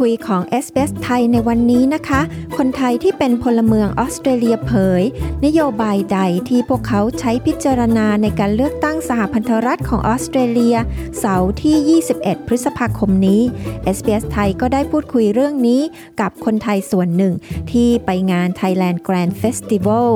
คุยของ s อ s ไทยในวันนี้นะคะ คนไทยที่เป็นพลเมืองออสเตรเลียเผย นโยบายใดที่พวกเขาใช้พิจารณาในการเลือกตั้งสหพันธรัฐของออสเตรเลีย เสาร์ที่ 21 พฤษภาคมนี้ SBS ไทยก็ได้พูดคุยเรื่องนี้กับคนไทยส่วนหนึ่ง ที่ไปงาน Thailand Grand Festival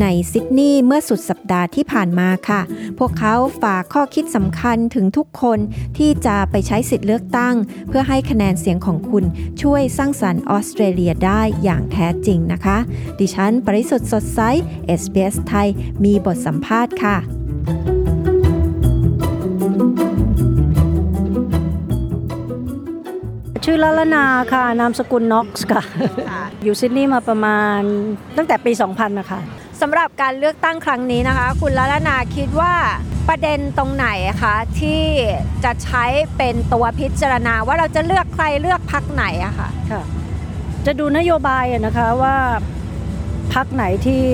ในซิดนีย์เมื่อสุดสัปดาห์ที่ผ่านมาค่ะ พวกเขาฝากข้อคิดสำคัญถึงทุกคนที่จะไปใช้สิทธิ์เลือกตั้ง เพื่อให้คะแนนเสียงของคุณช่วยสร้างสรรค์ออสเตรเลียได้อย่างแท้จริงนะคะ ดิฉัน ปริสุทธ์สดใส SBS ไทย มีบทสัมภาษณ์ค่ะชื่อลลนาค่ะ นามสกุลน็อกซ์ค่ะ อยู่ซิดนีย์มาประมาณตั้งแต่ปี 2000 นะคะสำหรับการเลือกตั้งครั้งนี้นะคะ คุณละลนาคิดว่าประเด็นตรงไหนคะที่จะใช้เป็นตัวพิจารณาว่าเราจะเลือกใครเลือกพักไหนอะคะค่ะ จะดูนโยบายอะนะคะว่าพักไหนที่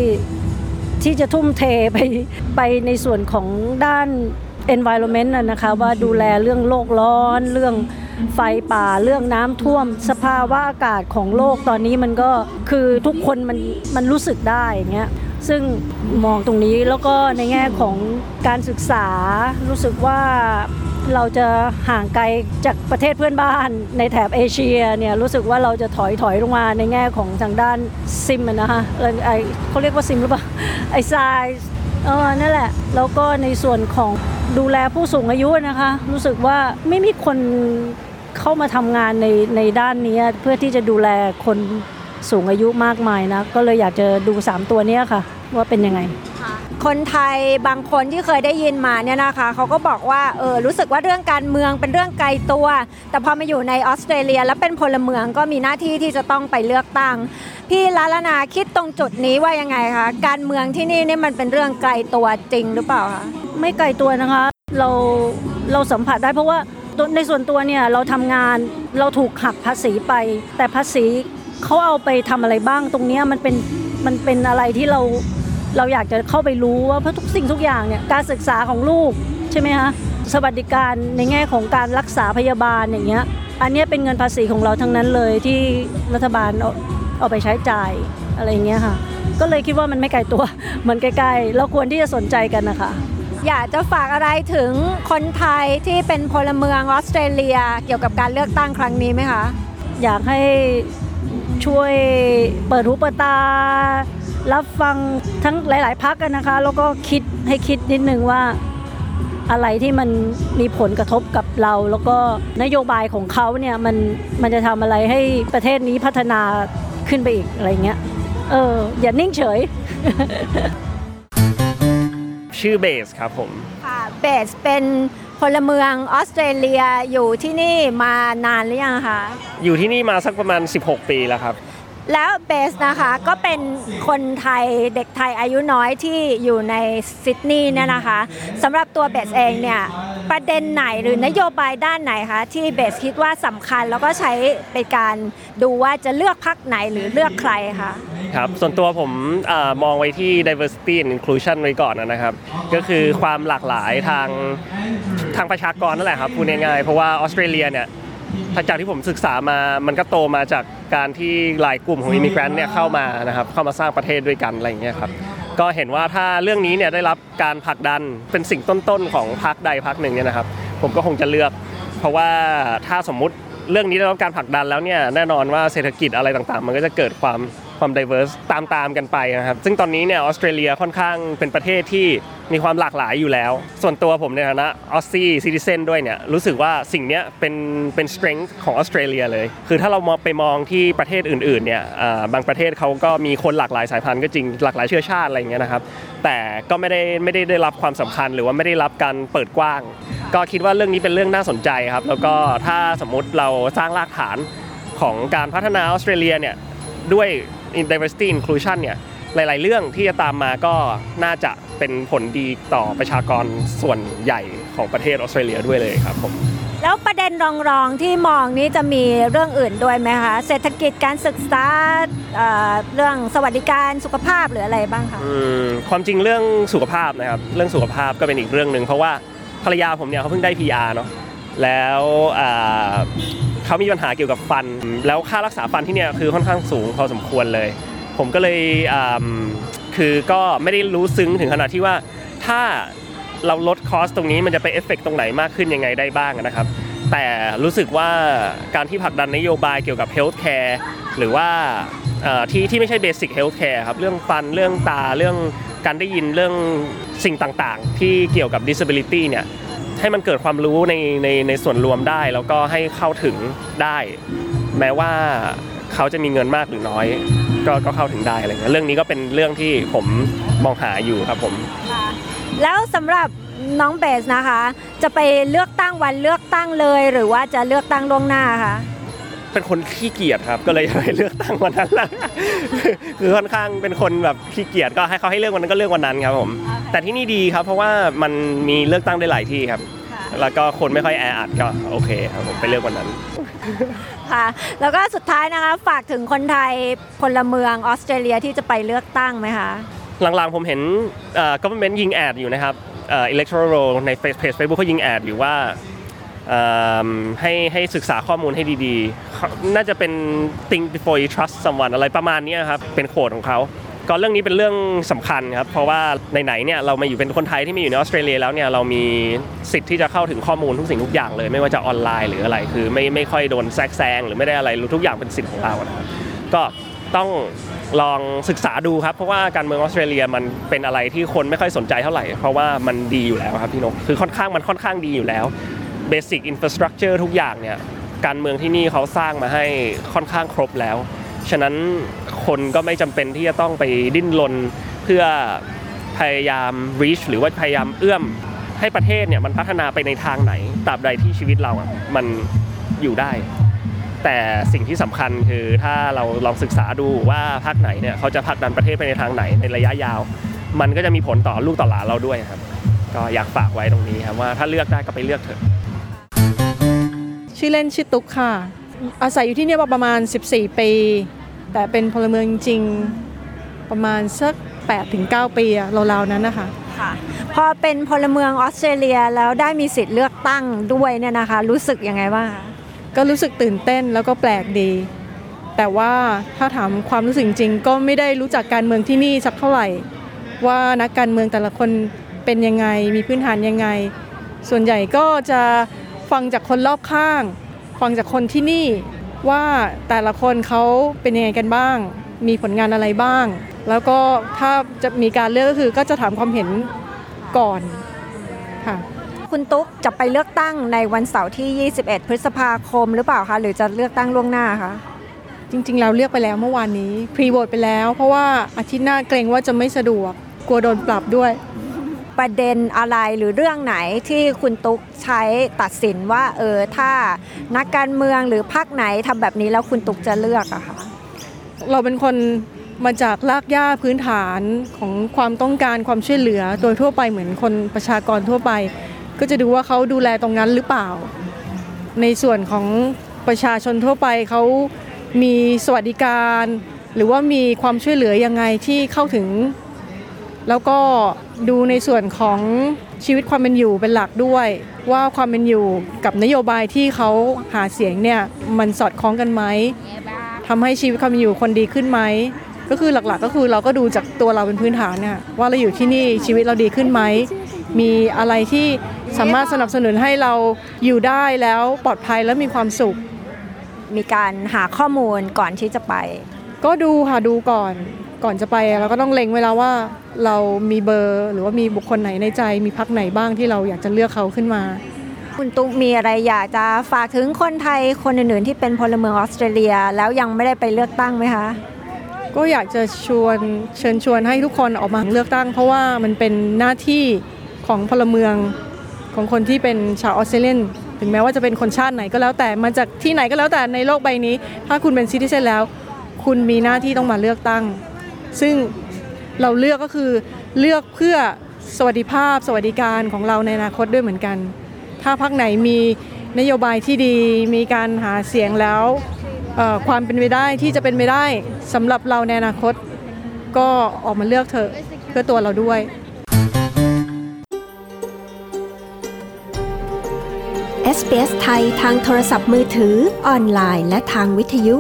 ที่จะทุ่มเทไปไปในส่วนของด้าน environment นะนะคะว่าดูแลเรื่องโลกร้อน เรื่องไฟป่าเรื่องน้ำท่วม สภาวะอากาศของโลกตอนนี้มันก็คือทุกคนมันมันรู้สึกได้อย่างเงี้ย ซึ่งมองตรงนี้แล้วก็ในแง่ของการศึกษารู้สึกว่าเราจะห่างไกลจากประเทศเพื่อนบ้านในแถบเอเชียเนี่ยรู้สึกว่าเราจะถอยถอยลงมาในแง่ของทางด้านซิมนะคะออไอเขาเรียกว่าซิมหรือเปล่าไอไซส์เออนั่นแหละ แล้วก็ในส่วนของดูแลผู้สูงอายุนะคะ รู้สึกว่าไม่มีคนเข้ามาทำงานในในด้านนี้เพื่อที่จะดูแลคน สูงอายุมากมายนะ ก็เลยอยากจะดู 3 ตัวเนี้ยค่ะ ว่าเป็นยังไง คนไทยบางคนที่เคยได้ยินมาเนี่ยนะคะเขาก็บอกว่าเออรู้สึกว่าเรื่องการเมืองเป็นเรื่องไกลตัว แต่พอมาอยู่ในออสเตรเลีย แล้วเป็นพลเมืองก็มีหน้าที่ที่จะต้องไปเลือกตั้ง พี่ลาลนาคิดตรงจุดนี้ว่ายังไงคะการเมืองที่นี่เนี่ยมันเป็นเรื่องไกลตัวจริงหรือเปล่าคะไม่ไกลตัวนะคะเราเราสัมผัสได้เพราะว่าตัวในส่วนตัวเนี่ยเราทำงานเราถูกหักภาษีไป แต่ภาษี เขาเอาไปทำอะไรบ้างตรงเนี้ยมันเป็นมันเป็นอะไรที่เราเราอยากจะเข้าไปรู้ว่าเพราะทุกสิ่งทุกอย่างเนี่ยการศึกษาของลูกใช่ไหมคะสวัสดิการในแง่ของการรักษาพยาบาลอย่างเงี้ยอันเนี้ยเป็นเงินภาษีของเราทั้งนั้นเลยที่รัฐบาลเอาเอาไปใช้จ่ายอะไรอย่างเงี้ยค่ะ ก็เลยคิดว่ามันไม่ไกลตัว มันใกล้ๆเราควรที่จะสนใจกันนะคะอยากจะฝากอะไรถึงคนไทยที่เป็นพลเมืองออสเตรเลีย เกี่ยวกับการเลือกตั้งครั้งนี้ไหมคะ อยากให้ ช่วยเปิดหูเปิดตา รับฟังทั้งหลาย ๆพักกันนะคะ แล้วก็คิดให้คิดนิดนึงว่าอะไรที่มันมีผลกระทบกับเรา แล้วก็นโยบายของเขาเนี่ยมันมันจะทำอะไรให้ประเทศนี้พัฒนาขึ้นไปอีกอะไรเงี้ยเอออย่านิ่งเฉย ชื่อเบสครับผม ค่ะเบสเป็น พลเมืองออสเตรเลียอยู่ที่นี่มานานหรือยังคะ อยู่ที่นี่มาสักประมาณ 16 ปีแล้วครับ แล้วเบสนะคะก็เป็นคนไทยเด็กไทยอายุน้อยที่อยู่ในซิดนีย์เนี่ยนะคะสำหรับตัวเบสเองเนี่ยประเด็นไหนหรือนโยบายด้านไหนคะที่เบสคิดว่าสำคัญแล้วก็ใช้เป็นการดูว่าจะเลือกพักไหนหรือเลือกใครคะครับส่วนตัวผมอมองไว้ที่ diversity and inclusion ไว้ก่อนนะครับ ก็คือความหลากหลายทางทางประชากรนั่นแหละครับพูดง่ายๆเพราะว่าออสเตรเลียเนี่ย จากที่ผมศึกษามามันก็โตมาจากการที่หลายกลุ่มของอิมิเกรนต์เนี่ยเข้ามานะครับเข้ามาสร้างประเทศด้วยกันอะไรอย่างเงี้ยครับก็เห็นว่าถ้าเรื่องนี้เนี่ยได้รับการผลักดันเป็นสิ่งต้นๆของพรรคใดพรรคหนึ่งเนี่ยนะครับผมก็คงจะเลือก เพราะว่าถ้าสมมุติเรื่องนี้ได้รับการผลักดันแล้วเนี่ยแน่นอนว่าเศรษฐกิจอะไรต่างๆ มันก็จะเกิดความความ diverse ตามๆกันไปนะครับซึ่งตอนนี้เนี่ยออสเตรเลียค่อนข้างเป็นประเทศที่ มีความหลากหลายอยู่แล้ว ส่วนตัวผมในฐานะออสซี่ซิติเซนด้วยเนี่ยรู้สึกว่าสิ่งนี้เป็นเป็น strength ของออสเตรเลียเลย คือถ้าเรามองไปมองที่ประเทศอื่นๆเนี่ยบางประเทศเขาก็มีคนหลากหลายสายพันธุ์ก็จริงหลากหลายเชื้อชาติอะไรอย่างเงี้ยนะครับแต่ก็ไม่ได้ไม่ได้ได้รับความสำคัญหรือว่าไม่ได้รับการเปิดกว้าง ก็คิดว่าเรื่องนี้เป็นเรื่องน่าสนใจครับ แล้วก็ถ้าสมมุติเราสร้างรากฐานของการพัฒนาออสเตรเลียเนี่ยด้วย diversity inclusion เนี่ยหลาย ๆ เรื่องที่จะตามมาก็น่าจะ เป็นผลดีต่อประชากรส่วนใหญ่ของประเทศออสเตรเลียด้วยเลยครับผมแล้วประเด็นรองๆที่มองนี้จะมีเรื่องอื่นด้วยไหมคะเศรษฐกิจการศึกษาเอ่อเรื่องสวัสดิการสุขภาพหรืออะไรบ้างคะอืมความจริงเรื่องสุขภาพนะครับเรื่องสุขภาพก็เป็นอีกเรื่องหนึ่งเพราะว่าภรรยาผมเนี่ยเขาเพิ่งได้ PR เนาะแล้วอ่าเขามีปัญหาเกี่ยวกับฟัน แล้วค่ารักษาฟันที่เนี่ยคือค่อนข้างสูงพอสมควรเลย ผมก็เลยอ่า คือก็ไม่ได้รู้ซึ้งถึงขนาดที่ว่าถ้าเราลด cost ตรงนี้มันจะไปเอฟเฟกตรงไหนมากขึ้นยังไงได้บ้างนะครับ แต่รู้สึกว่าการที่ผลักดันนโยบายเกี่ยวกับ healthcare หรือว่าที่ที่ไม่ใช่ basic healthcare ครับเรื่องฟันเรื่องตาเรื่องการได้ยินเรื่องสิ่งต่างๆ ที่เกี่ยวกับ disability เนี่ยให้มันเกิดความรู้ในในในส่วนรวมได้ แล้วก็ให้เข้าถึงได้ แม้ว่า เขาจะมีเงินมากหรือน้อย ก็ก็เข้าถึงได้อะไรเงี้ยเรื่องนี้ก็เป็นเรื่องที่ผมมองหาอยู่ครับผม แล้วสำหรับน้องเบสนะคะ จะไปเลือกตั้งวันเลือกตั้งเลย หรือว่าจะเลือกตั้งล่วงหน้าคะเป็นคนขี้เกียจครับ ก็เลยไปเลือกตั้งวันนั้นแหละคือค่อนข้างเป็นคนแบบขี้เกียจก็ให้เขาให้เลือกวันนั้นก็เลือกวันนั้นครับผม แต่ที่นี่ดีครับ เพราะว่ามันมีเลือกตั้งได้หลายที่ครับ แล้วก็คนไม่ค่อยแออัดก็โอเคครับผมไปเลือกวันนั้น ค่ะ แล้วก็สุดท้ายนะคะฝากถึงคนไทยพลเมืองออสเตรเลียที่จะไปเลือกตั้งไหมคะ หลังๆผมเห็นเอ่อ government ยิงแอดอยู่นะครับเอ่อ electoral roll ใน face- page Facebook เขายิงแอดอยู่ว่าเอิ่มให้ให้ศึกษาข้อมูลให้ดีๆ น่าจะเป็น think before you trust someone อะไรประมาณเนี้ยครับ เป็นโค้ดของเขา ก็เรื่องนี้เป็นเรื่องสำคัญครับเพราะว่าไหนๆเนี่ยเรามาอยู่เป็นคนไทยที่มาอยู่ในออสเตรเลียแล้วเนี่ยเรามีสิทธิ์ที่จะเข้าถึงข้อมูลทุกสิ่งทุกอย่างเลย ไม่ว่าจะออนไลน์หรืออะไรคือไม่ไม่ค่อยโดนแทรกแซงหรือไม่ได้อะไรทุกอย่างเป็นสิทธิ์ของเรานะครับก็ต้องลองศึกษาดูครับ เพราะว่าการเมืองออสเตรเลียมันเป็นอะไรที่คนไม่ค่อยสนใจเท่าไหร่ เพราะว่ามันดีอยู่แล้วครับพี่นกคือค่อนข้างมันค่อนข้างดีอยู่แล้วเบสิกอินฟราสตรักเจอร์ทุกอย่างเนี่ยการเมืองที่นี่เขาสร้างมาให้ค่อนข้างครบแล้ว ฉะนั้นคนก็ไม่จำเป็นที่จะต้องไปดิ้นรนเพื่อพยายาม reach หรือว่าพยายามเอื้อมให้ประเทศเนี่ยมันพัฒนาไปในทางไหนตราบใดที่ชีวิตเราอะมันอยู่ได้ แต่สิ่งที่สำคัญคือถ้าเราลองศึกษาดูว่าภาคไหนเนี่ยเขาจะผลักดันประเทศไปในทางไหนในระยะยาว มันก็จะมีผลต่อลูกต่อหลานเราด้วยครับ ก็อยากฝากไว้ตรงนี้ครับว่าถ้าเลือกได้ก็ไปเลือกเถอะ ชื่อเล่นชื่อตุ๊กค่ะ อาศัยอยู่ที่เนี่ยมาประมาณ 14 ปี แต่เป็นพลเมืองจริงๆประมาณสัก8-9ปีอะราวๆนั้นนะคะค่ะพอเป็นพลเมืองออสเตรเลียแล้วได้มีสิทธิ์เลือกตั้งด้วยเนี่ยนะคะ รู้สึกยังไงบ้างคะก็รู้สึกตื่นเต้นแล้วก็แปลกดี แต่ว่าถ้าถามความรู้สึกจริงๆก็ไม่ได้รู้จักการเมืองที่นี่สักเท่าไหร่ ว่านักการเมืองแต่ละคนเป็นยังไงมีพื้นฐานยังไง ส่วนใหญ่ก็จะฟังจากคนรอบข้าง ฟังจากคนที่นี่ ว่าแต่ละคนเขาเป็นยังไงกันบ้าง มีผลงานอะไรบ้าง แล้วก็ถ้าจะมีการเลือกก็คือก็จะถามความเห็นก่อนค่ะคุณตุ๊กจะไปเลือกตั้งในวันเสาร์ที่ 21 พฤษภาคมหรือเปล่าคะหรือจะเลือกตั้งล่วงหน้าคะจริงๆเราเลือกไปแล้วเมื่อวานนี้พรีโหวตไปแล้ว เพราะว่าอาทิตย์หน้าเกรงว่าจะไม่สะดวกกลัวโดนปรับด้วย ประเด็นอะไรหรือเรื่องไหนที่คุณตุ๊กใช้ตัดสินว่าเออถ้านักการเมืองหรือพรรคไหนทำแบบนี้แล้วคุณตุ๊กจะเลือกอะคะเราเป็นคนมาจากรากหญ้าพื้นฐานของความต้องการความช่วยเหลือโดยทั่วไปเหมือนคนประชากรทั่วไป ก็จะดูว่าเขาดูแลตรงนั้นหรือเปล่า ในส่วนของประชาชนทั่วไปเขามีสวัสดิการ หรือว่ามีความช่วยเหลือยังไงที่เข้าถึง แล้วก็ดูในส่วนของชีวิตความเป็นอยู่เป็นหลักด้วย ว่าความเป็นอยู่กับนโยบายที่เขาหาเสียงเนี่ยมันสอดคล้องกันไหมทำให้ชีวิตความเป็นอยู่คนดีขึ้นไหมก็คือหลักๆ ก็คือเราก็ดูจากตัวเราเป็นพื้นฐานเนี่ยว่าเราอยู่ที่นี่ชีวิตเราดีขึ้นไหมมีอะไรที่สามารถสนับสนุนให้เราอยู่ได้แล้วปลอดภัยและมีความสุข มีการหาข้อมูลก่อนที่จะไป ก็ดูค่ะดูก่อน ก่อนจะไปเราก็ต้องเล็งเวแลาว่าเรามีเบอร์ หรือว่ามีบุคคลไหนในใจ มีพักไหนบ้างที่เราอยากจะเลือกเขาขึ้นมา คุณตุ๊กมีอะไรอยากจะฝากถึงคนไทยคนอื่นๆ ที่เป็นพลเมืองออสเตรเลียแล้วยังไม่ได้ไปเลือกตั้งไหมคะก็อยากจะชวนเชิญชวนให้ทุกคนออกมาเลือกตั้ง เพราะว่ามันเป็นหน้าที่ของพลเมืองของคนที่เป็นชาวออสเตรเลียนถึงแม้ว่าจะเป็นคนชาติไหนก็แล้วแต่มาจากที่ไหนก็แล้วแต่ในโลกใบนี้ ถ้าคุณเป็นซิติเซนแล้ว คุณมีหน้าที่ต้องมาเลือกตั้ง ซึ่งเราเลือกก็คือเลือกเพื่อสวัสดิภาพ สวัสดิการของเราในอนาคตด้วยเหมือนกัน ถ้าพักไหนมีนโยบายที่ดีมีการหาเสียงแล้วความเป็นไปได้ที่จะเป็นไปได้สำหรับเราในอนาคต ก็ออกมาเลือกเถอะเพื่อตัวเราด้วย SBS ไทยทางโทรศัพท์มือถือออนไลน์ และทางวิทยุ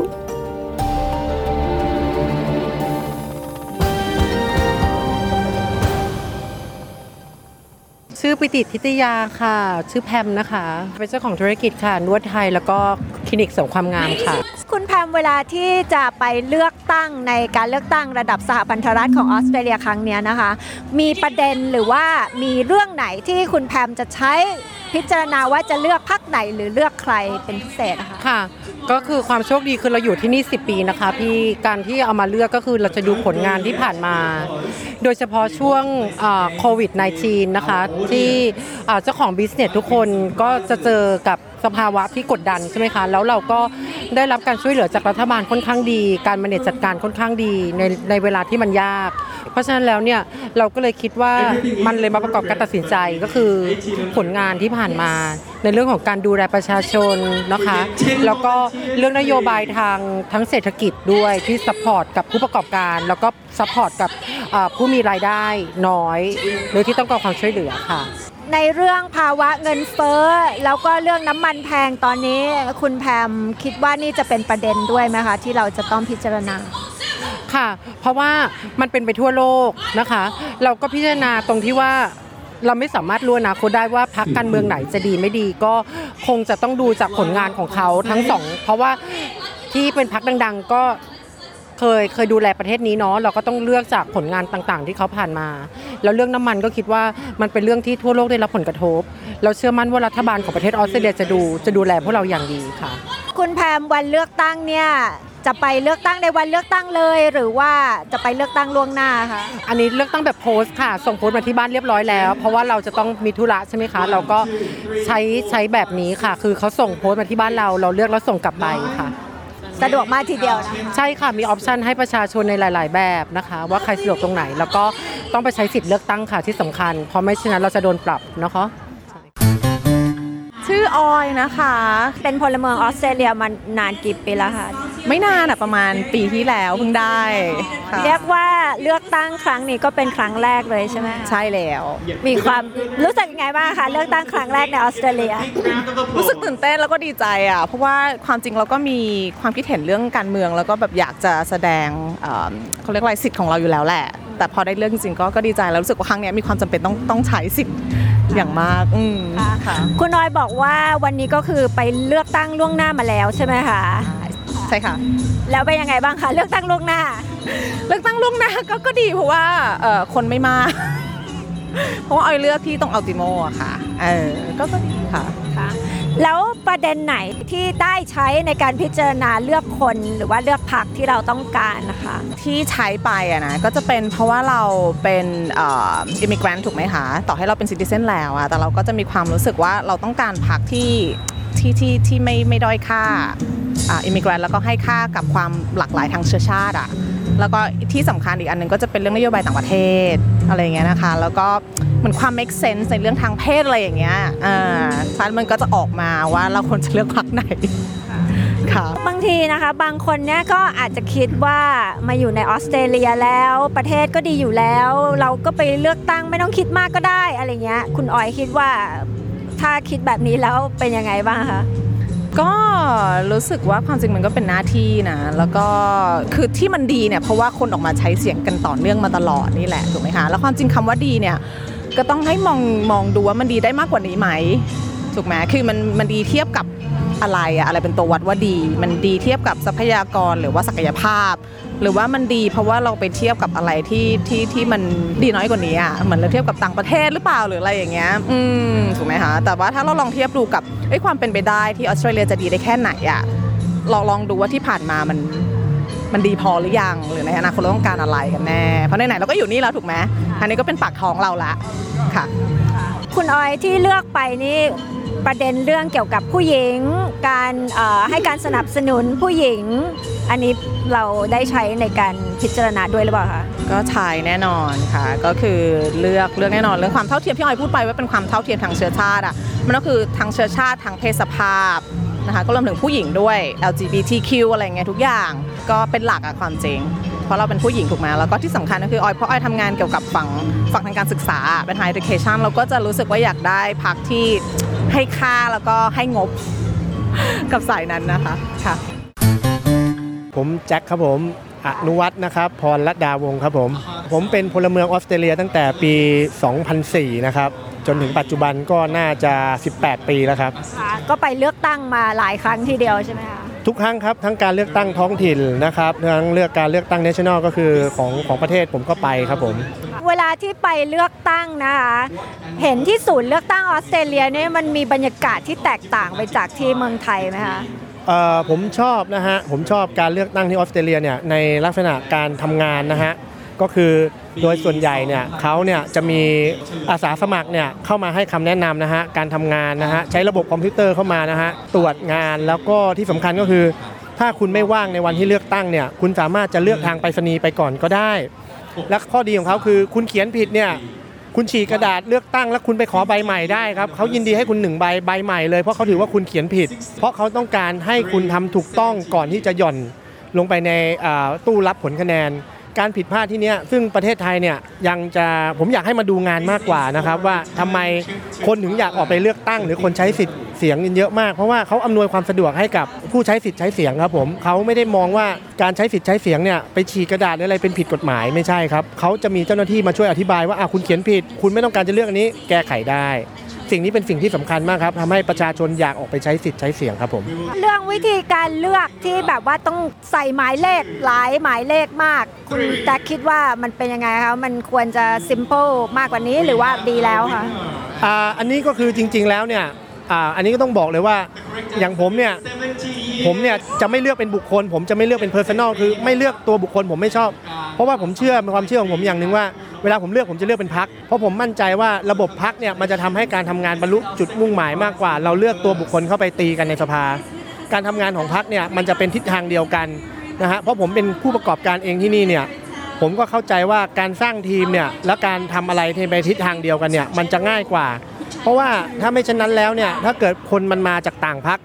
อปิติทิตยาค่ะ ชื่อแพมนะคะ เป็นเจ้าของธุรกิจค่ะ นวดไทยแล้วก็คลินิกเสริมความงามค่ะ คุณแพมเวลาที่จะไปเลือกตั้งในการเลือกตั้งระดับสหพันธรัฐของออสเตรเลียครั้งเนี้ยนะคะ มีประเด็นหรือว่ามีเรื่องไหนที่คุณแพมจะใช้พิจารณาว่าจะเลือกพรรคไหนหรือเลือกใครเป็นพิเศษนะคะค่ะ ก็คือความโชคดีคือเราอยู่ที่นี่ 10 ปีนะคะ พี่การที่เอามาเลือกก็คือเราจะดูผลงานที่ผ่านมา โดยเฉพาะช่วงโควิด -19 นะคะ ที่เจ้าของ business ทุกคนก็จะเจอกับ สภาวะที่กดดันใช่ไหมคะ แล้วเราก็ได้รับการช่วยเหลือจากรัฐบาลค่อนข้างดี การ manage จัดการค่อนข้างดีในในเวลาที่มันยาก เพราะฉะนั้นแล้วเนี่ยเราก็เลยคิดว่ามันเลยมาประกอบการตัดสินใจก็คือผลงานที่ผ่านมาในเรื่องของการดูแลประชาชนนะคะ แล้วก็เรื่องนโยบายทางทั้งเศรษฐกิจด้วยที่ support กับผู้ประกอบการ แล้วก็support กับเอ่อผู้มีรายได้น้อย หรือที่ต้องการความช่วยเหลือค่ะ ในเรื่องภาวะเงินเฟ้อแล้วก็เรื่องน้ำมันแพงตอนนี้ คุณแพมคิดว่านี่จะเป็นประเด็นด้วยไหมคะที่เราจะต้องพิจารณาค่ะ เพราะว่ามันเป็นไปทั่วโลกนะคะ เราก็พิจารณาตรงที่ว่าเราไม่สามารถรู้อนาคตได้ว่าพรรคการเมืองไหนจะดีไม่ดี ก็คงจะต้องดูจากผลงานของเขาทั้งสองเพราะว่าที่เป็นพักดัง ๆ ก็ เคยเคยดูแลประเทศนี้เนาะเราก็ต้องเลือกจากผลงานต่างๆ ที่เขาผ่านมา แล้วเรื่องน้ำมันก็คิดว่ามันเป็นเรื่องที่ทั่วโลกได้รับผลกระทบ เราเชื่อมั่นว่ารัฐบาลของประเทศออสเตรเลียจะดูจะดูแลพวกเราอย่างดีค่ะ คุณแพมวันเลือกตั้งเนี่ยจะไปเลือกตั้งในวันเลือกตั้งเลย หรือว่าจะไปเลือกตั้งล่วงหน้าคะอันนี้เลือกตั้งแบบโพสต์ค่ะ ส่งโพสต์มาที่บ้านเรียบร้อยแล้ว เพราะว่าเราจะต้องมีธุระใช่ไหมคะ เราก็ใช้ใช้แบบนี้ค่ะ คือเขาส่งโพสต์มาที่บ้านเรา เราเลือกแล้วส่งกลับไปค่ะ สะดวกมากทีเดียวนะใช่ค่ะมีออปชันให้ประชาชนในหลาย ๆ แบบนะคะ ว่าใครสะดวกตรงไหน แล้วก็ต้องไปใช้สิทธิ์เลือกตั้งค่ะที่สำคัญ เพราะไม่เช่นนั้นเราจะโดนปรับนะคะ ชื่อออยนะคะ เป็นพลเมืองออสเตรเลียมานานกี่ปีแล้วคะ ไม่นานอะประมาณปีที่แล้วเพิ่งได้ค่ะเรียกว่าเลือกตั้งครั้งนี้ก็เป็นครั้งแรกเลยใช่ไหมคะใช่แล้ว มีความรู้สึกยังไงบ้างคะเลือกตั้งครั้งแรกในออสเตรเลีย รู้สึกตื่นเต้นแล้วก็ดีใจอะเพราะว่าความจริงเราก็มีความคิดเห็นเรื่องการเมือง แล้วก็แบบอยากจะแสดงเอ่อเขาเรียกอะไรสิทธิ์ของเราอยู่แล้วแหละ แต่พอได้เรื่องจริงๆก็ก็ดีใจแล้วรู้สึกว่าครั้งเนี้ยมีความจำเป็นต้องต้องใช้สิทธิ์อย่างมากอืมค่ะ คุณน้อยบอกว่าวันนี้ก็คือไปเลือกตั้งล่วงหน้ามาแล้วใช่ไหมคะ ใช่ ค่ะ แล้วเป็นยังไงบ้างคะเลือกตั้งล่วงหน้า เลือกตั้งล่วงหน้าก็ก็ดีเพราะว่าเอ่อคนไม่มากเพราะว่าออยเลือกที่ตรง Ultimo อะค่ะเออก็ก็ดีค่ะแล้วประเด็นไหนที่ได้ใช้ในการพิจารณาเลือกคนหรือว่าเลือกพรรคที่เราต้องการนะคะ ที่ใช้ไปอะนะก็จะเป็นเพราะว่าเราเป็น immigrant ถูกไหมคะ ต่อให้เราเป็น citizen แล้วอะแต่เราก็จะมีความรู้สึกว่าเราต้องการพรรคที่ที่ที่ที่ไม่ไม่ด้อยค่า อิมิเกรนแล้วก็ให้ค่ากับความหลากหลายทางเชื้อชาติอะแล้วก็ที่สำคัญอีกอันหนึ่งก็จะเป็นเรื่องนโยบายต่างประเทศอะไรอย่างเงี้ยนะคะ แล้วก็เหมือนความ make sense ในเรื่องทางเพศอะไรอย่างเงี้ยอ่าฉะนั้นมันก็จะออกมาว่าเราควรจะเลือกพักไหนค่ะบางทีนะคะบางคนเนี่ยก็อาจจะคิดว่ามาอยู่ในออสเตรเลียแล้วประเทศก็ดีอยู่แล้ว เราก็ไปเลือกตั้งไม่ต้องคิดมากก็ได้อะไรเงี้ยคุณออยคิดว่าถ้าคิดแบบนี้แล้วเป็นยังไงบ้างคะ ก็รู้สึกว่าความจริงมันก็เป็นหน้าที่นะแล้วก็คือที่มันดีเนี่ยเพราะว่าคนออกมาใช้เสียงกันต่อเนื่องมาตลอดนี่แหละถูกไหมคะแล้วความจริงคำว่าดีเนี่ยก็ต้องให้มองมองดูว่ามันดีได้มากกว่านี้ไหมถูกไหมคือมันมันดีเทียบกับ อะไรอะอะไรเป็นตัววัดว่าดี มันดีเทียบกับทรัพยากรหรือว่าศักยภาพ หรือว่ามันดีเพราะว่าเราไปเทียบกับอะไรที่ที่ที่มันดีน้อยกว่านี้อะเหมือนเราเทียบกับต่างประเทศหรือเปล่าหรืออะไรอย่างเงี้ยอืมถูกไหมคะแต่ว่าถ้าเราลองเทียบดูกับเอ้ความเป็นไปได้ที่ออสเตรเลียจะดีได้แค่ไหนอะลองลองดูว่าที่ผ่านมามันมันดีพอหรือยังหรือในอนาคตเราต้องการอะไรกันแน่เพราะไหนๆเราก็อยู่นี่แล้วถูกไหมอันนี้ก็เป็นปากท้องเราละค่ะ คุณออยที่เลือกไปนี่ ประเด็นเรื่องเกี่ยวกับผู้หญิง การเอ่อให้การสนับสนุนผู้หญิง อันนี้เราได้ใช้ในการพิจารณาด้วยหรือเปล่าคะก็ชายแน่นอนค่ะ ก็คือเลือกเลือกแน่นอนเรื่องความเท่าเทียมที่ออยพูดไปว่าเป็นความเท่าเทียมทางเชื้อชาติอะมันก็คือทางเชื้อชาติทางเพศสภาพนะคะก็รวมถึงผู้หญิงด้วย LGBTQ อะไรเงี้ยทุกอย่างก็เป็นหลักอะความจริง เพราะเราเป็นผู้หญิงถูกไหมแล้วก็ที่สำคัญก็คือออยเพราะออยทำงานเกี่ยวกับฝั่งฝั่งทางการศึกษาเป็น high education เราก็จะรู้สึกว่าอยากได้พักที่ ให้ค่าแล้วก็ให้งบกับสายนั้นนะคะค่ะ ผมแจ็คครับผมอนุวัฒน์นะครับพรรัตดาวงศ์ครับผม ผมเป็นพลเมืองออสเตรเลียตั้งแต่ปี 2004 นะครับ จนถึงปัจจุบันก็น่าจะ 18 ปีแล้วครับ ก็ไปเลือกตั้งมาหลายครั้งทีเดียวใช่ไหมคะ ทุกครั้งครับทั้งการเลือกตั้งท้องถิ่นนะครับทั้งเลือกการเลือกตั้งเนชั่นแนลก็คือของของประเทศผมก็ไปครับผม เวลาที่ไปเลือกตั้งนะคะเห็นที่ศูนย์เลือกตั้งออสเตรเลียเนี่ยมันมีบรรยากาศที่แตกต่างไปจากที่เมืองไทยไหมคะเอ่อผมชอบนะฮะผมชอบการเลือกตั้งที่ออสเตรเลียเนี่ยในลักษณะการทำงานนะฮะ ก็คือโดยส่วนใหญ่เนี่ยเขาเนี่ยจะมีอาสาสมัครเนี่ยเข้ามาให้คำแนะนำนะฮะการทำงานนะฮะใช้ระบบคอมพิวเตอร์เข้ามานะฮะตรวจงานแล้วก็ที่สำคัญก็คือ ถ้าคุณไม่ว่างในวันที่เลือกตั้งเนี่ยคุณสามารถจะเลือกทางไปรษณีย์ไปก่อนก็ได้ และข้อดีของเขาคือคุณเขียนผิดเนี่ยคุณฉีกกระดาษเลือกตั้งแล้วคุณไปขอใบใหม่ได้ครับเขายินดีให้คุณหนึ่งใบใบใหม่เลยเพราะเขาถือว่าคุณเขียนผิด เพราะเขาต้องการให้คุณทำถูกต้องก่อนที่จะหย่อนลงไปในตู้รับผลคะแนน การผิดพลาดที่เนี้ยซึ่งประเทศไทยเนี่ยยังจะผมอยากให้มาดูงานมากกว่านะครับว่าทำไมคนถึงอยากออกไปเลือกตั้ง หรือคนใช้สิทธิ์เสียงกันเยอะมากเพราะว่าเขาอำนวยความสะดวกให้กับผู้ใช้สิทธิ์ใช้เสียงครับผมเขาไม่ได้มองว่าการใช้สิทธิ์ใช้เสียงเนี่ยไปฉีกกระดาษหรืออะไรเป็นผิดกฎหมายไม่ใช่ครับเขาจะมีเจ้าหน้าที่มาช่วยอธิบายว่าอะคุณเขียนผิด คุณไม่ต้องการจะเลือกอันนี้แก้ไขได้สิ่งนี้เป็นสิ่งที่สำคัญมากครับทำให้ประชาชนอยากออกไปใช้สิทธิ์ใช้เสียงครับผม เรื่องวิธีการเลือกที่แบบว่าต้องใส่หมายเลขหลายหมายเลขมาก คุณแจ็คคิดว่ามันเป็นยังไงคะมันควรจะ simple มากกว่านี้หรือว่าดีแล้วคะอ่าอันนี้ก็คือจริง ๆแล้วเนี่ยอ่าอันนี้ก็ต้องบอกเลยว่าอย่างผมเนี่ยผมเนี่ยจะไม่เลือกเป็นบุคคล ผมจะไม่เลือกเป็น personal คือไม่เลือกตัวบุคคลผมไม่ชอบ เพราะว่าผมเชื่อเป็นความเชื่อของผมอย่างหนึ่งว่าเวลาผมเลือกผมจะเลือกเป็นพักเพราะผมมั่นใจว่าระบบพักเนี่ยมันจะทำให้การทำงานบรรลุจุดมุ่งหมายมากกว่า เราเลือกตัวบุคคลเข้าไปตีกันในสภา การทำงานของพักเนี่ยมันจะเป็นทิศทางเดียวกัน นะฮะเพราะผมเป็นผู้ประกอบการเองที่นี่เนี่ยผมก็เข้าใจว่าการสร้างทีมเนี่ยและการทำอะไรที่ไปทิศทางเดียวกันเนี่ยมันจะง่ายกว่า เพราะว่าถ้าไม่เช่นนั้นแล้วเนี่ยถ้าเกิดคนมันมาจากต่างพัก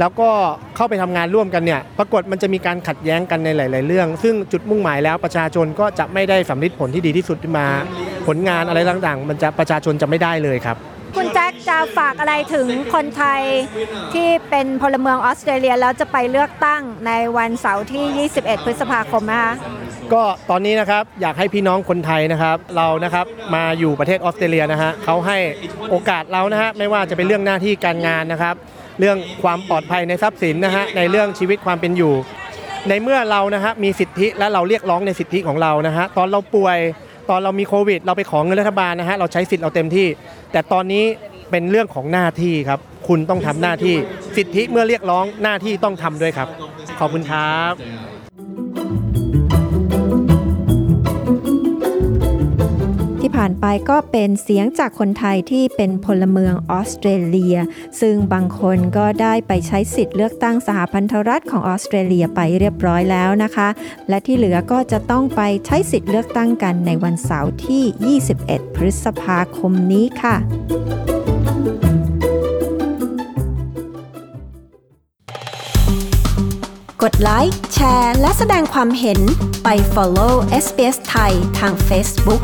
แล้วก็เข้าไปทำงานร่วมกันเนี่ยปรากฏมันจะมีการขัดแย้งกันในหลาย ๆ เรื่อง ซึ่งจุดมุ่งหมายแล้วประชาชนก็จะไม่ได้สำลิดผลที่ดีที่สุดมา ผลงานอะไรต่าง ๆ มันจะประชาชนจะไม่ได้เลยครับ คุณแจ็คจะฝากอะไรถึงคนไทยที่เป็นพลเมืองออสเตรเลียแล้วจะไปเลือกตั้งในวันเสาร์ที่ 21 พฤษภาคมนะคะก็ตอนนี้นะครับอยากให้พี่น้องคนไทยนะครับเรานะครับมาอยู่ประเทศออสเตรเลียนะฮะเขาให้โอกาสเรานะฮะไม่ว่าจะเป็นเรื่องหน้าที่การงานนะครับ เรื่องความปลอดภัยในทรัพย์สินนะฮะในเรื่องชีวิตความเป็นอยู่ ในเมื่อเรานะฮะมีสิทธิและเราเรียกร้องในสิทธิของเรานะฮะตอนเราป่วย ตอนเรามีโควิด เราไปขอเงินรัฐบาลนะฮะเราใช้สิทธิ์เราเต็มที่ แต่ตอนนี้เป็นเรื่องของหน้าที่ครับ คุณต้องทำหน้าที่ สิทธิเมื่อเรียกร้องหน้าที่ต้องทำด้วยครับ ขอบคุณครับ ผ่านไปก็เป็นเสียงจากคนไทยที่เป็นพลเมืองออสเตรเลีย ซึ่งบางคนก็ได้ไปใช้สิทธิ์เลือกตั้งสหพันธรัฐของออสเตรเลียไปเรียบร้อยแล้วนะคะ และที่เหลือก็จะต้องไปใช้สิทธิ์เลือกตั้งกันในวันเสาร์ที่ 21 พฤษภาคมนี้ค่ะกดไลค์ แชร์ และแสดงความเห็นไป follow SBS ไทยทาง Facebook